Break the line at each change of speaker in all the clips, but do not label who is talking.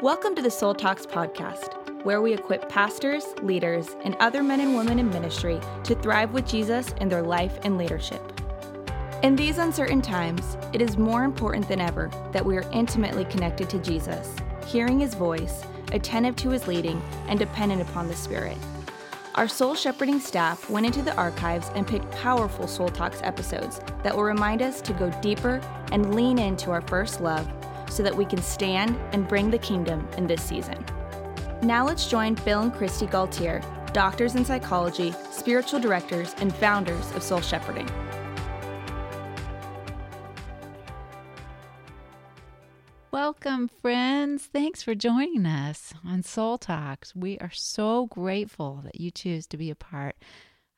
Welcome to the Soul Talks podcast, where we equip pastors, leaders, and other men and women in ministry to thrive with Jesus in their life and leadership. In these uncertain times, it is more important than ever that we are intimately connected to Jesus, hearing his voice, attentive to his leading, and dependent upon the Spirit. Our soul shepherding staff went into the archives and picked powerful Soul Talks episodes that will remind us to go deeper and lean into our first love so that we can stand and bring the kingdom in this season. Now let's join Bill and Kristi Gaultiere, doctors in psychology, spiritual directors, and founders of Soul Shepherding.
Welcome, friends. Thanks for joining us on Soul Talks. We are so grateful that you choose to be a part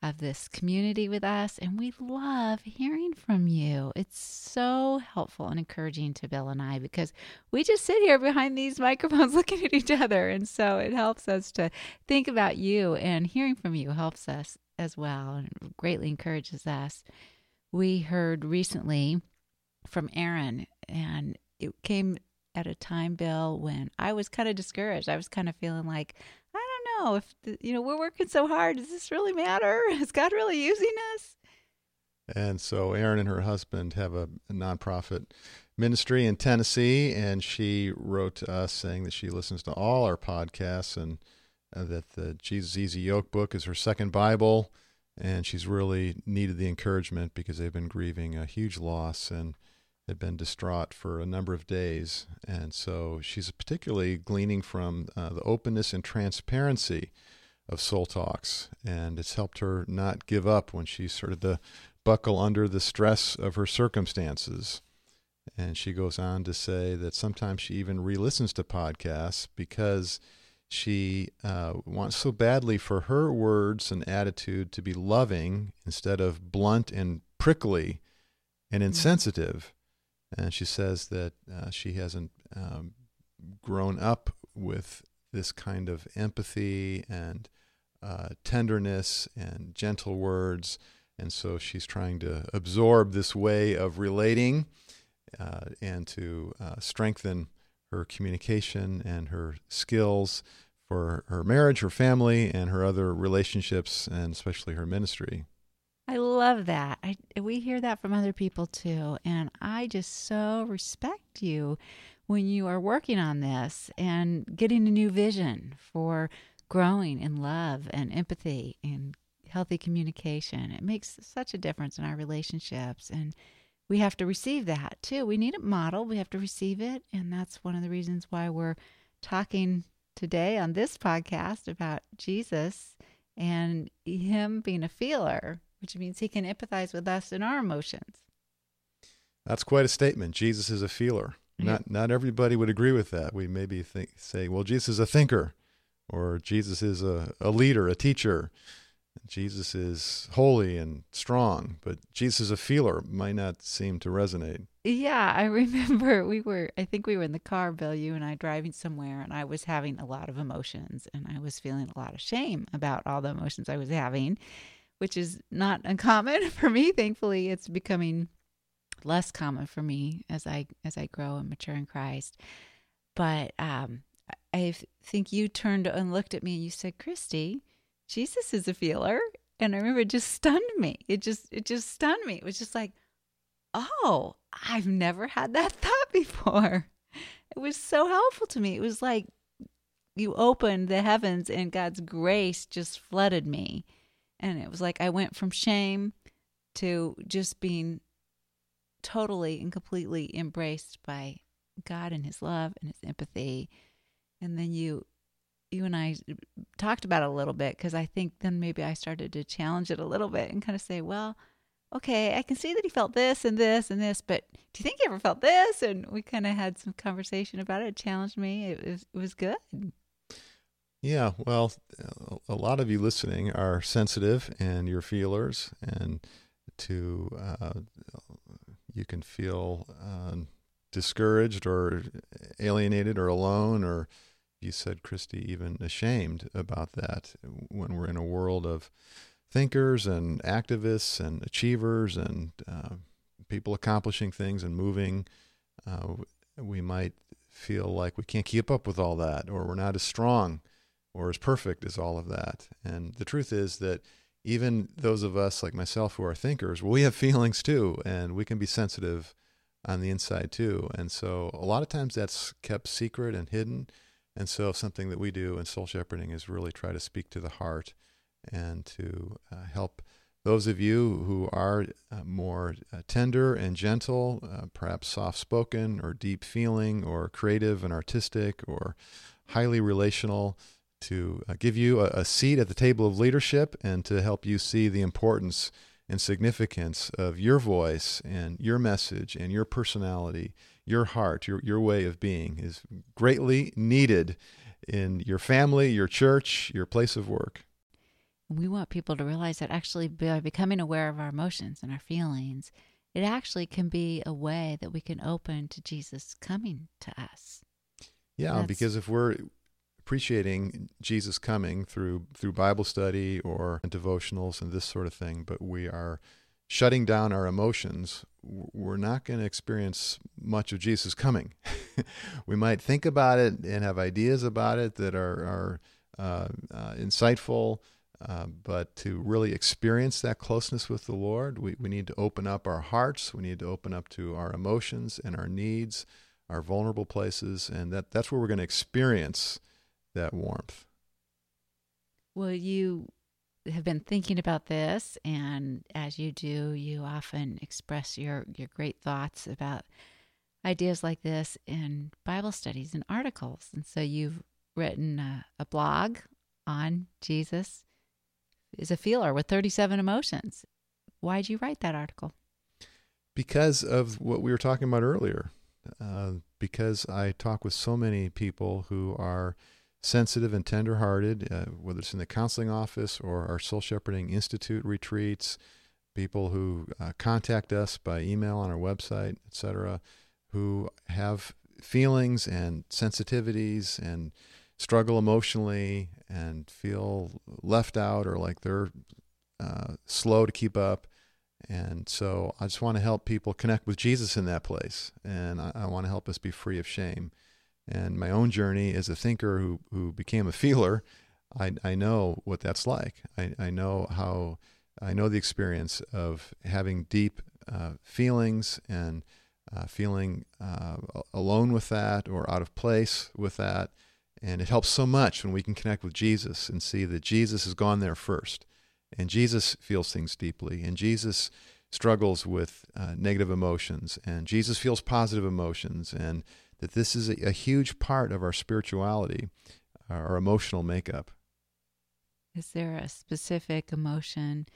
of this community with us, and we love hearing from you. It's so helpful and encouraging to Bill and I because we just sit here behind these microphones looking at each other, and so it helps us to think about you, and hearing from you helps us as well and greatly encourages us. We heard recently from Aaron, and it came at a time, Bill, when I was kind of discouraged. I was kind of feeling like, if you know we're working so hard. Does this really matter? Is God really using us?
And so Erin and her husband have a, a nonprofit ministry in Tennessee, and she wrote to us saying that she listens to all our podcasts and uh, that the Jesus Easy Yoke book is her second Bible, and she's really needed the encouragement because they've been grieving a huge loss and had been distraught for a number of days. And so she's particularly gleaning from uh, the openness and transparency of Soul Talks. And it's helped her not give up when she started to buckle under the stress of her circumstances. And she goes on to say that sometimes she even re listens to podcasts because she uh, wants so badly for her words and attitude to be loving instead of blunt and prickly and mm-hmm. insensitive. And she says that uh, she hasn't um, grown up with this kind of empathy and uh, tenderness and gentle words. And so she's trying to absorb this way of relating uh, and to uh, strengthen her communication and her skills for her marriage, her family, and her other relationships, and especially her ministry.
I love that. I, we hear that from other people too. And I just so respect you when you are working on this and getting a new vision for growing in love and empathy and healthy communication. It makes such a difference in our relationships. And we have to receive that too. We need it modeled, we have to receive it. And that's one of the reasons why we're talking today on this podcast about Jesus and Him being a feeler which means he can empathize with us in our emotions.
That's quite a statement. Jesus is a feeler. Not not everybody would agree with that. We maybe think say, well, Jesus is a thinker, or Jesus is a, a leader, a teacher. Jesus is holy and strong, but Jesus is a feeler might not seem to resonate.
Yeah, I remember we were I think we were in the car, Bill, you and I driving somewhere and I was having a lot of emotions and I was feeling a lot of shame about all the emotions I was having which is not uncommon for me. Thankfully, it's becoming less common for me as I as I grow and mature in Christ. But um, I think you turned and looked at me and you said, "Kristi, Jesus is a feeler," and I remember it just stunned me. It just it just stunned me. It was just like, "Oh, I've never had that thought before." It was so helpful to me. It was like you opened the heavens and God's grace just flooded me and it was like I went from shame to just being totally and completely embraced by God and his love and his empathy. And then you you and I talked about it a little bit because I think then maybe I started to challenge it a little bit and kind of say, well, okay, I can see that he felt this and this and this, but do you think he ever felt this? And we kind of had some conversation about it. It challenged me. It was it was good.
Yeah, well, a lot of you listening are sensitive and you're feelers, and to uh, you can feel uh, discouraged or alienated or alone, or you said, Kristi, even ashamed about that when we're in a world of thinkers and activists and achievers and uh, people accomplishing things and moving. Uh, we might feel like we can't keep up with all that, or we're not as strong or as perfect as all of that. And the truth is that even those of us like myself who are thinkers, well, we have feelings too, and we can be sensitive on the inside too. And so a lot of times that's kept secret and hidden. And so something that we do in soul shepherding is really try to speak to the heart and to uh, help those of you who are uh, more uh, tender and gentle, uh, perhaps soft spoken or deep feeling or creative and artistic or highly relational, to uh, give you a, a, seat at the table of leadership and to help you see the importance and significance of your voice and your message and your personality, your heart, your, your way of being is greatly needed in your family, your church, your place of work.
We want people to realize that actually by becoming aware of our emotions and our feelings, it actually can be a way that we can open to Jesus coming to us.
Yeah, That's, because if we're appreciating Jesus coming through through Bible study or devotionals and this sort of thing, but we are shutting down our emotions, we're not going to experience much of Jesus coming. we might think about it and have ideas about it that are, are uh, uh, insightful, uh, but to really experience that closeness with the Lord, we, we need to open up our hearts. We need to open up to our emotions and our needs, our vulnerable places, and that, that's where we're going to experience that warmth.
Well, you have been thinking about this, and as you do, you often express your, your great thoughts about ideas like this in Bible studies and articles. And so you've written a, a blog on Jesus is a feeler with 37 emotions. Why'd you write that article?
Because of what we were talking about earlier. Uh, because I talk with so many people who are sensitive and tenderhearted, uh, whether it's in the counseling office or our Soul Shepherding Institute retreats, people who uh, contact us by email on our website, etc., who have feelings and sensitivities and struggle emotionally and feel left out or like they're uh, slow to keep up. And so I just want to help people connect with Jesus in that place. And I, I want to help us be free of shame and my own journey as a thinker who, who became a feeler, I, I know what that's like. I, I know how, I know the experience of having deep uh, feelings and uh, feeling uh, alone with that or out of place with that. And it helps so much when we can connect with Jesus and see that Jesus has gone there first. And Jesus feels things deeply. And Jesus struggles with uh, negative emotions. And Jesus feels positive emotions. And that this is a, a huge part of our spirituality, uh, our emotional makeup.
Is there a specific emotion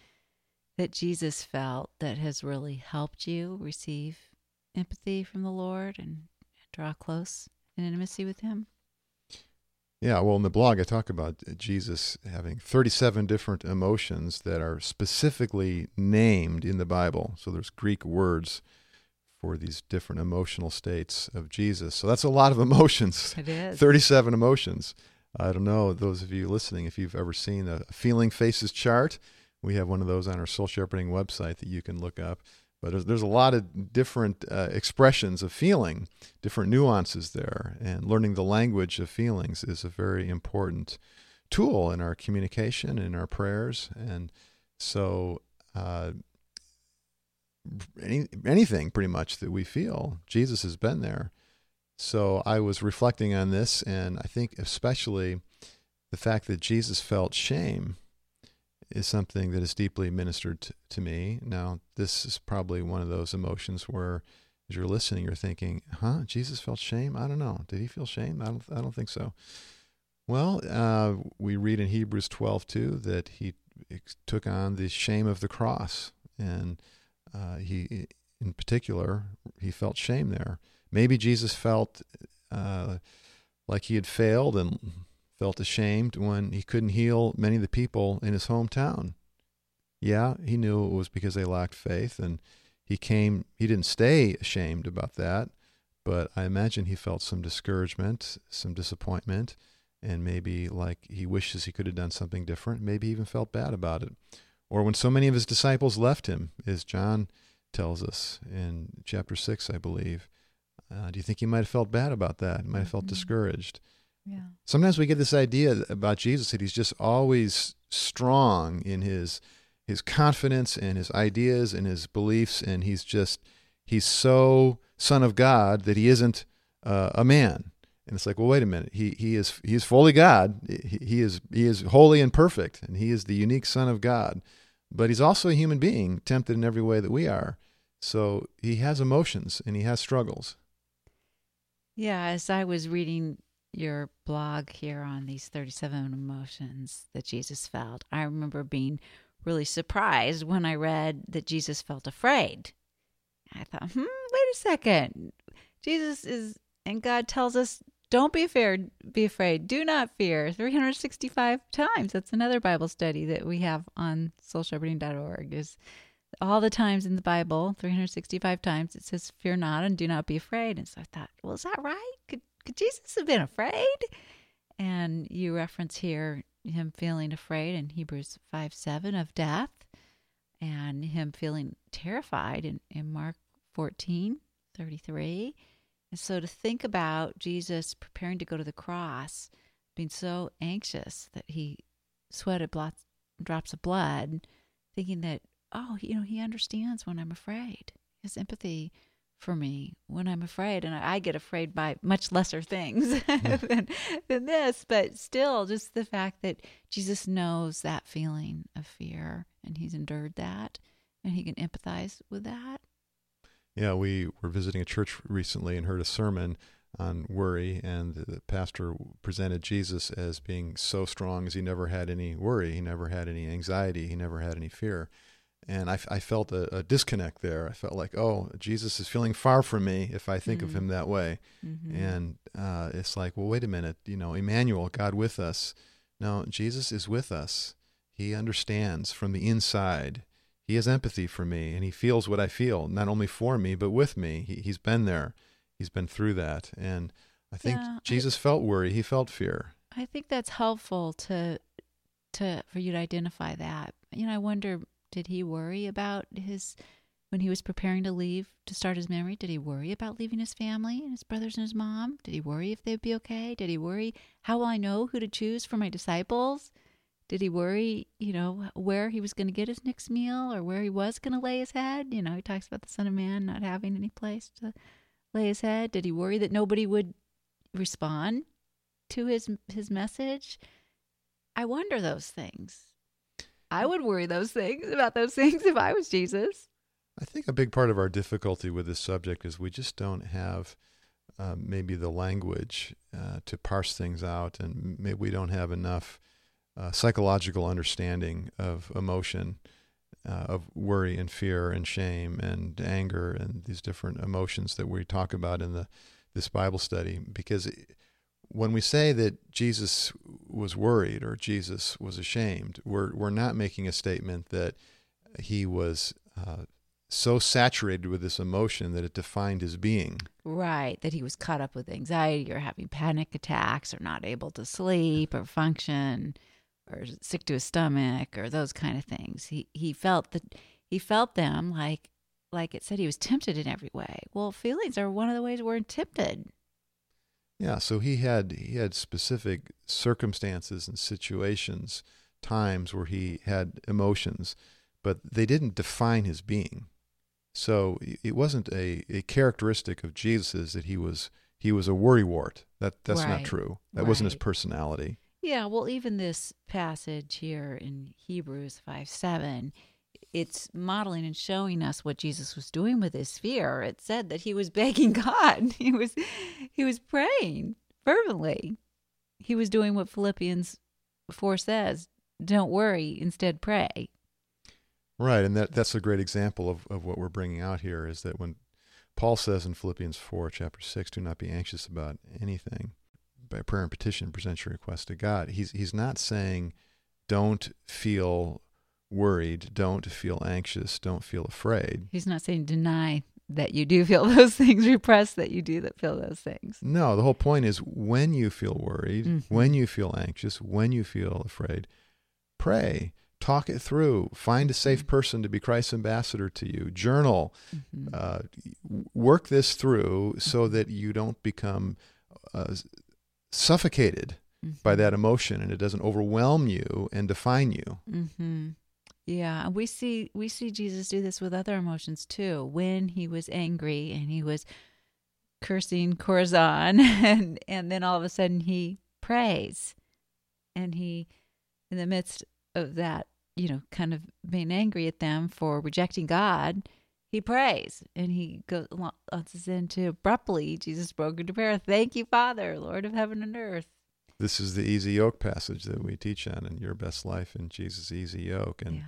that Jesus felt that has really helped you receive empathy from the Lord and draw close in intimacy with Him?
Yeah, well, in the blog, I talk about uh, Jesus having 37 different emotions that are specifically named in the Bible. So there's Greek words for these different emotional states of Jesus. So that's a lot of emotions.
It is.
37 emotions. I don't know, those of you listening, if you've ever seen a feeling faces chart, we have one of those on our soul shepherding website that you can look up. But there's, there's a lot of different uh, expressions of feeling, different nuances there. And learning the language of feelings is a very important tool in our communication, in our prayers. And so, uh, any, anything pretty much that we feel. Jesus has been there. So I was reflecting on this, and I think especially the fact that Jesus felt shame is something that is deeply ministered to, to me. Now, this is probably one of those emotions where, as you're listening, you're thinking, "Huh? Jesus felt shame? I don't know. Did he feel shame? I don't. I don't think so." Well, uh, we read in Hebrews 12 too that he took on the shame of the cross, and uh, he, in particular, he felt shame there. Maybe Jesus felt uh, like he had failed and felt ashamed when he couldn't heal many of the people in his hometown. Yeah, he knew it was because they lacked faith, and he came. He didn't stay ashamed about that, but I imagine he felt some discouragement, some disappointment, and maybe like he wishes he could have done something different. Maybe even felt bad about it or when so many of his disciples left him, as John tells us in chapter 6, I believe. Uh, do you think he might have felt bad about that? He might have felt
Mhm.
discouraged.
Yeah.
Sometimes we get this idea about Jesus that he's just always strong in his his confidence and his ideas and his beliefs, and he's just he's so son of God that he isn't uh, a man. And it's like, well, wait a minute. He he is he is fully God. He, he is he is holy and perfect, and he is the unique Son of God. But he's also a human being, tempted in every way that we are. So he has emotions and he has struggles.
Yeah, as I was reading your blog here on these 37 emotions that Jesus felt, I remember being really surprised when I read that Jesus felt afraid. I thought, hmm, wait a second. Jesus is, and God tells us, don't be afraid, be afraid, do not fear 365 times. That's another Bible study that we have on soulshepherding.org is all the times in the Bible, 365 times, it says, Fear not and do not be afraid. And so I thought, well, is that right? Could, could Jesus have been afraid? And you reference here him feeling afraid in Hebrews 5 7 of death, and him feeling terrified in, in Mark 14 33. And so to think about Jesus preparing to go to the cross, being so anxious that he sweated blots, drops of blood, thinking that oh, you know, he understands when I'm afraid. He has empathy for me when I'm afraid. And I, I get afraid by much lesser things than, than this. But still, just the fact that Jesus knows that feeling of fear and he's endured that and he can empathize with that.
Yeah, we were visiting a church recently and heard a sermon on worry, and the pastor presented Jesus as being so strong as he never had any worry, he never had any anxiety, he never had any fear and I, I felt a, a, disconnect there. I felt like, oh, Jesus is feeling far from me if I think mm-hmm. of him that way. Mm-hmm. And uh, it's like, well, wait a minute, you know, Emmanuel, God with us. No, Jesus is with us. He understands from the inside. He has empathy for me, and he feels what I feel, not only for me but with me. He, he's been there. He's been through that, and I think yeah, Jesus I, felt worry. He felt fear.
I think that's helpful to to for you to identify that. You know, I wonder did he worry about his when he was preparing to leave to start his memory? Did he worry about leaving his family and his brothers and his mom? Did he worry if they'd be okay? Did he worry how will I know who to choose for my disciples? Did he worry, you know, where he was going to get his next meal or where he was going to lay his head? You know, he talks about the Son of Man not having any place to lay his head. Did he worry that nobody would respond to his his message? I wonder those things. I would worry those things about those things if I was Jesus.
I think a big part of our difficulty with this subject is we just don't have uh, maybe the language uh, to parse things out, and maybe we don't have enough uh, psychological understanding of emotion, uh, of worry and fear and shame and anger and these different emotions that we talk about in the this Bible study. Because when we say that Jesus was worried or Jesus was ashamed, we're we're not making a statement that he was uh, so saturated with this emotion that it defined his being.
Right, that he was caught up with anxiety or having panic attacks or not able to sleep or function or sick to his stomach or those kind of things. He he felt that he felt them like like it said he was tempted in every way. Well, feelings are one of the ways we're tempted.
Yeah, so he had he had specific circumstances and situations, times where he had emotions, but they didn't define his being. So it wasn't a, a characteristic of Jesus that he was he was a worrywart. That that's right. not true. That right. wasn't his personality.
Yeah, well, even this passage here in Hebrews five seven, it's modeling and showing us what Jesus was doing with his fear. It said that he was begging God. He was he was praying fervently. He was doing what Philippians 4 says, don't worry, instead pray.
Right, and that that's a great example of, of what we're bringing out here is that when Paul says in Philippians 4 chapter 6, do not be anxious about anything. By prayer and petition present your request to God. He's he's not saying don't feel worried, don't feel anxious, don't feel afraid.
He's not saying deny that you do feel those things, repress that you do that feel those things.
No, the whole point is when you feel worried, mm-hmm. when you feel anxious, when you feel afraid, pray. talk it through. Find a safe
Mm-hmm.
person to be Christ's ambassador to you. Journal.
Mhm.
Uh, work this through so
Mm-hmm.
that you don't become uh, suffocated by
Mhm.
that emotion and it doesn't overwhelm you and define you.
Mm-hmm. Yeah, we see we see Jesus do this with other emotions too. When he was angry and he was cursing Chorazin, and and then all of a sudden he prays, and he, in the midst of that, you know, kind of being angry at them for rejecting God, he prays, and he goes launches into abruptly. Jesus broke into prayer. Thank you, Father, Lord of heaven and earth.
This is the easy yoke passage that we teach on in Your Best Life in Jesus' Easy Yoke. And
yeah.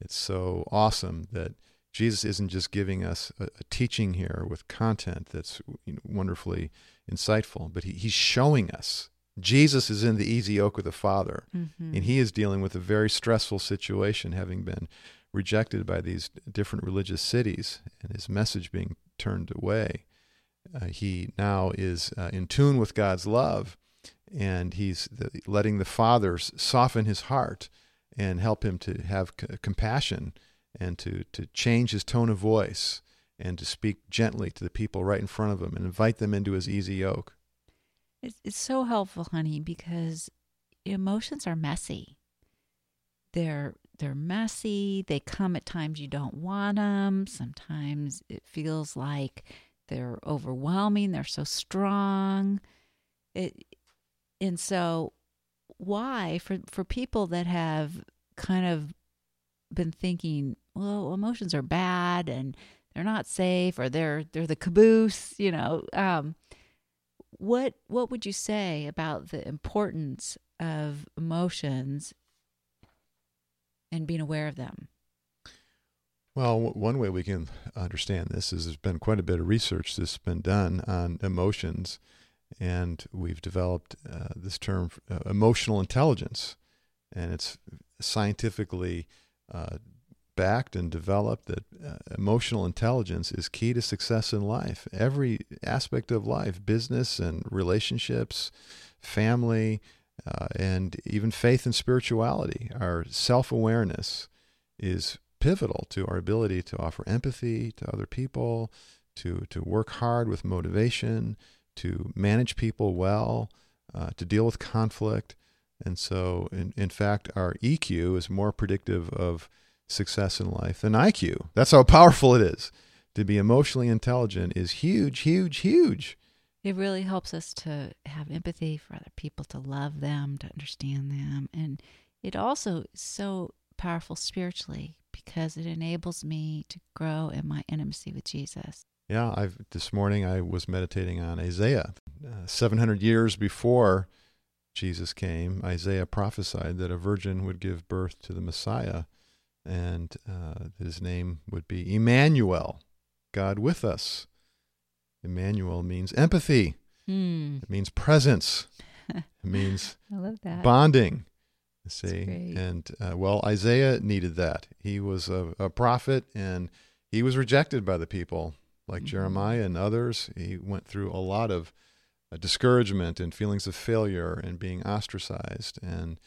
it's so awesome that Jesus isn't just giving us a, a teaching here with content that's you know, wonderfully insightful, but he, he's showing us. Jesus is in the easy yoke with the Father,
Mhm.
and he is dealing with a very stressful situation, having been rejected by these different religious cities and his message being turned away. Uh, he now is uh, in tune with God's love, and he's letting the Father soften his heart and help him to have c- compassion and to, to change his tone of voice and to speak gently to the people right in front of him and invite them into his easy yoke.
It's, it's so helpful, honey, because emotions are messy. They're they're messy. They come at times you don't want them. Sometimes it feels like they're overwhelming. They're so strong. It and so why for for people that have kind of been thinking, well, emotions are bad and they're not safe or they're they're the caboose, you know. Um, what what would you say about the importance of emotions and being aware of them?
Well, one way we can understand this is there's been quite a bit of research that's been done on emotions, and we've developed uh, this term uh, emotional intelligence, and it's scientifically uh, backed and developed that uh, emotional intelligence is key to success in life. Every aspect of life, business and relationships, family, uh, and even faith and spirituality, our self awareness is pivotal to our ability to offer empathy to other people, to, to work hard with motivation, to manage people well, uh, to deal with conflict. And so, in, in fact, our EQ is more predictive of success in life than IQ. That's how powerful it is. To be emotionally intelligent is huge, huge, huge.
It really helps us to have empathy for other people, to love them, to understand them. And it also is so powerful spiritually because it enables me to grow in my intimacy with Jesus.
Yeah, I've this morning I was meditating on Isaiah. Uh, 700 years before Jesus came, Isaiah prophesied that a virgin would give birth to the Messiah and uh, his name would be Emmanuel, God with us. Emmanuel means empathy.
Hmm.
It means presence. it means
I love that.
bonding. See, and uh, well, Isaiah needed that. He was a, a prophet, and he was rejected by the people, like
Mhm.
Jeremiah and others. He went through a lot of uh, discouragement and feelings of failure and being ostracized, and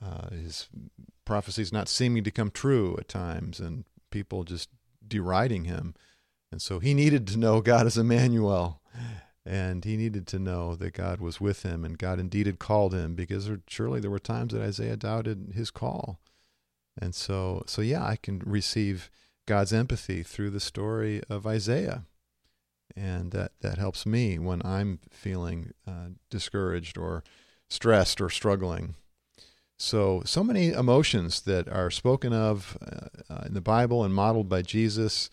uh, his prophecies not seeming to come true at times, and people just deriding him. And so he needed to know God as Emmanuel, and he needed to know that God was with him, and God indeed had called him, because there, surely there were times that Isaiah doubted his call. And so, so yeah, I can receive God's empathy through the story of Isaiah, and that that helps me when I'm feeling uh, discouraged or stressed or struggling. So, so many emotions that are spoken of uh, uh, in the Bible and modeled by Jesus,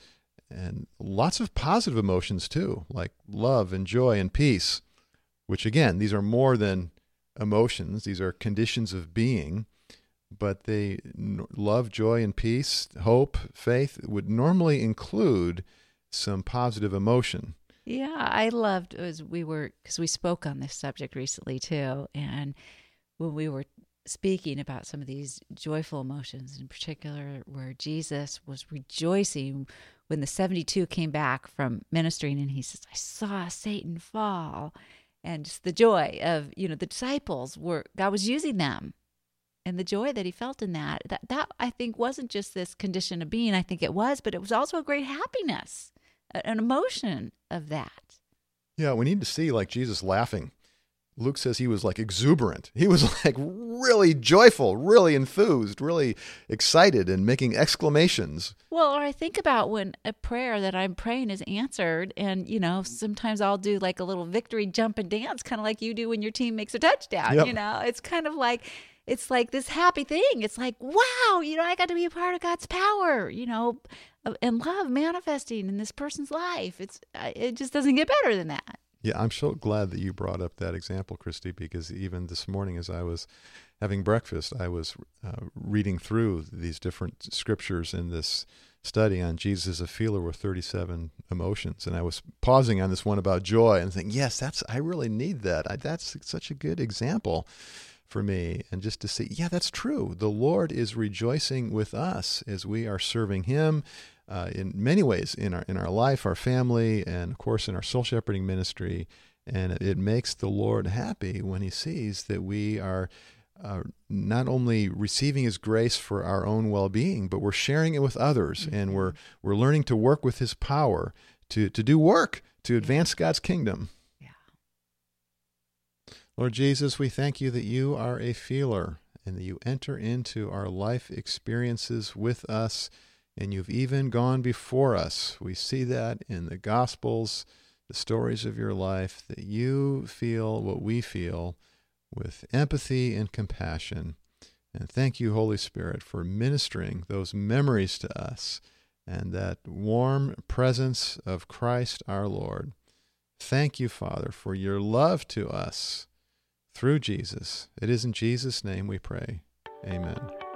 and lots of positive emotions too, like love and joy and peace, which again, these are more than emotions, these are conditions of being, but they love, joy, and peace, hope, faith would normally include some positive emotion.
Yeah, I loved as we were because we spoke on this subject recently too, and when we were speaking about some of these joyful emotions, in particular, where Jesus was rejoicing when the seventy-two came back from ministering, and he says, "I saw Satan fall," and just the joy of you know the disciples were God was using them, and the joy that he felt in that that that i think wasn't just this condition of being i think it was but it was also a great happiness an emotion of that.
Yeah we need to see like jesus laughing Luke says he was like exuberant. He was like really joyful, really enthused, really excited, and making exclamations.
Well, or I think about when a prayer that I'm praying is answered, and you know, sometimes I'll do like a little victory jump and dance, kind of like you do when your team makes a touchdown. Yep. You know, it's kind of like it's like this happy thing. It's like, wow, you know, I got to be a part of God's power, you know, and love manifesting in this person's life. It's it just doesn't get better than that.
Yeah, I'm so glad that you brought up that example, Kristi, because even this morning as I was having breakfast, I was uh, reading through these different scriptures in this study on Jesus a feeler with 37 emotions. And I was pausing on this one about joy and thinking, yes, that's, I really need that. I, that's such a good example for me. And just to see, yeah, that's true. The Lord is rejoicing with us as we are serving Him uh, in many ways in our in our life, our family, and of course in our soul shepherding ministry. And it makes the Lord happy when He sees that we are uh, not only receiving His grace for our own well-being, but we're sharing it with others, mm-hmm. and we're we're learning to work with His power to to do work to advance God's kingdom.
Yeah.
Lord Jesus, we thank you that you are a feeler and that you enter into our life experiences with us and you've even gone before us. We see that in the Gospels, the stories of your life, that you feel what we feel with empathy and compassion. And thank you, Holy Spirit, for ministering those memories to us and that warm presence of Christ our Lord. Thank you, Father, for your love to us through Jesus. It is in Jesus' name we pray. Amen.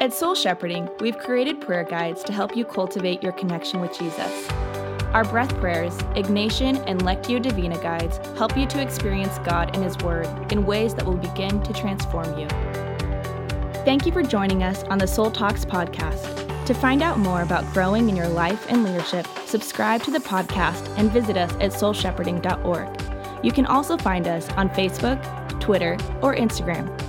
At Soul Shepherding, we've created prayer guides to help you cultivate your connection with Jesus. Our breath prayers, Ignatian, and Lectio Divina guides help you to experience God and His Word in ways that will begin to transform you. Thank you for joining us on the Soul Talks podcast. To find out more about growing in your life and leadership, subscribe to the podcast and visit us at soulshepherding.org. You can also find us on Facebook, Twitter, or Instagram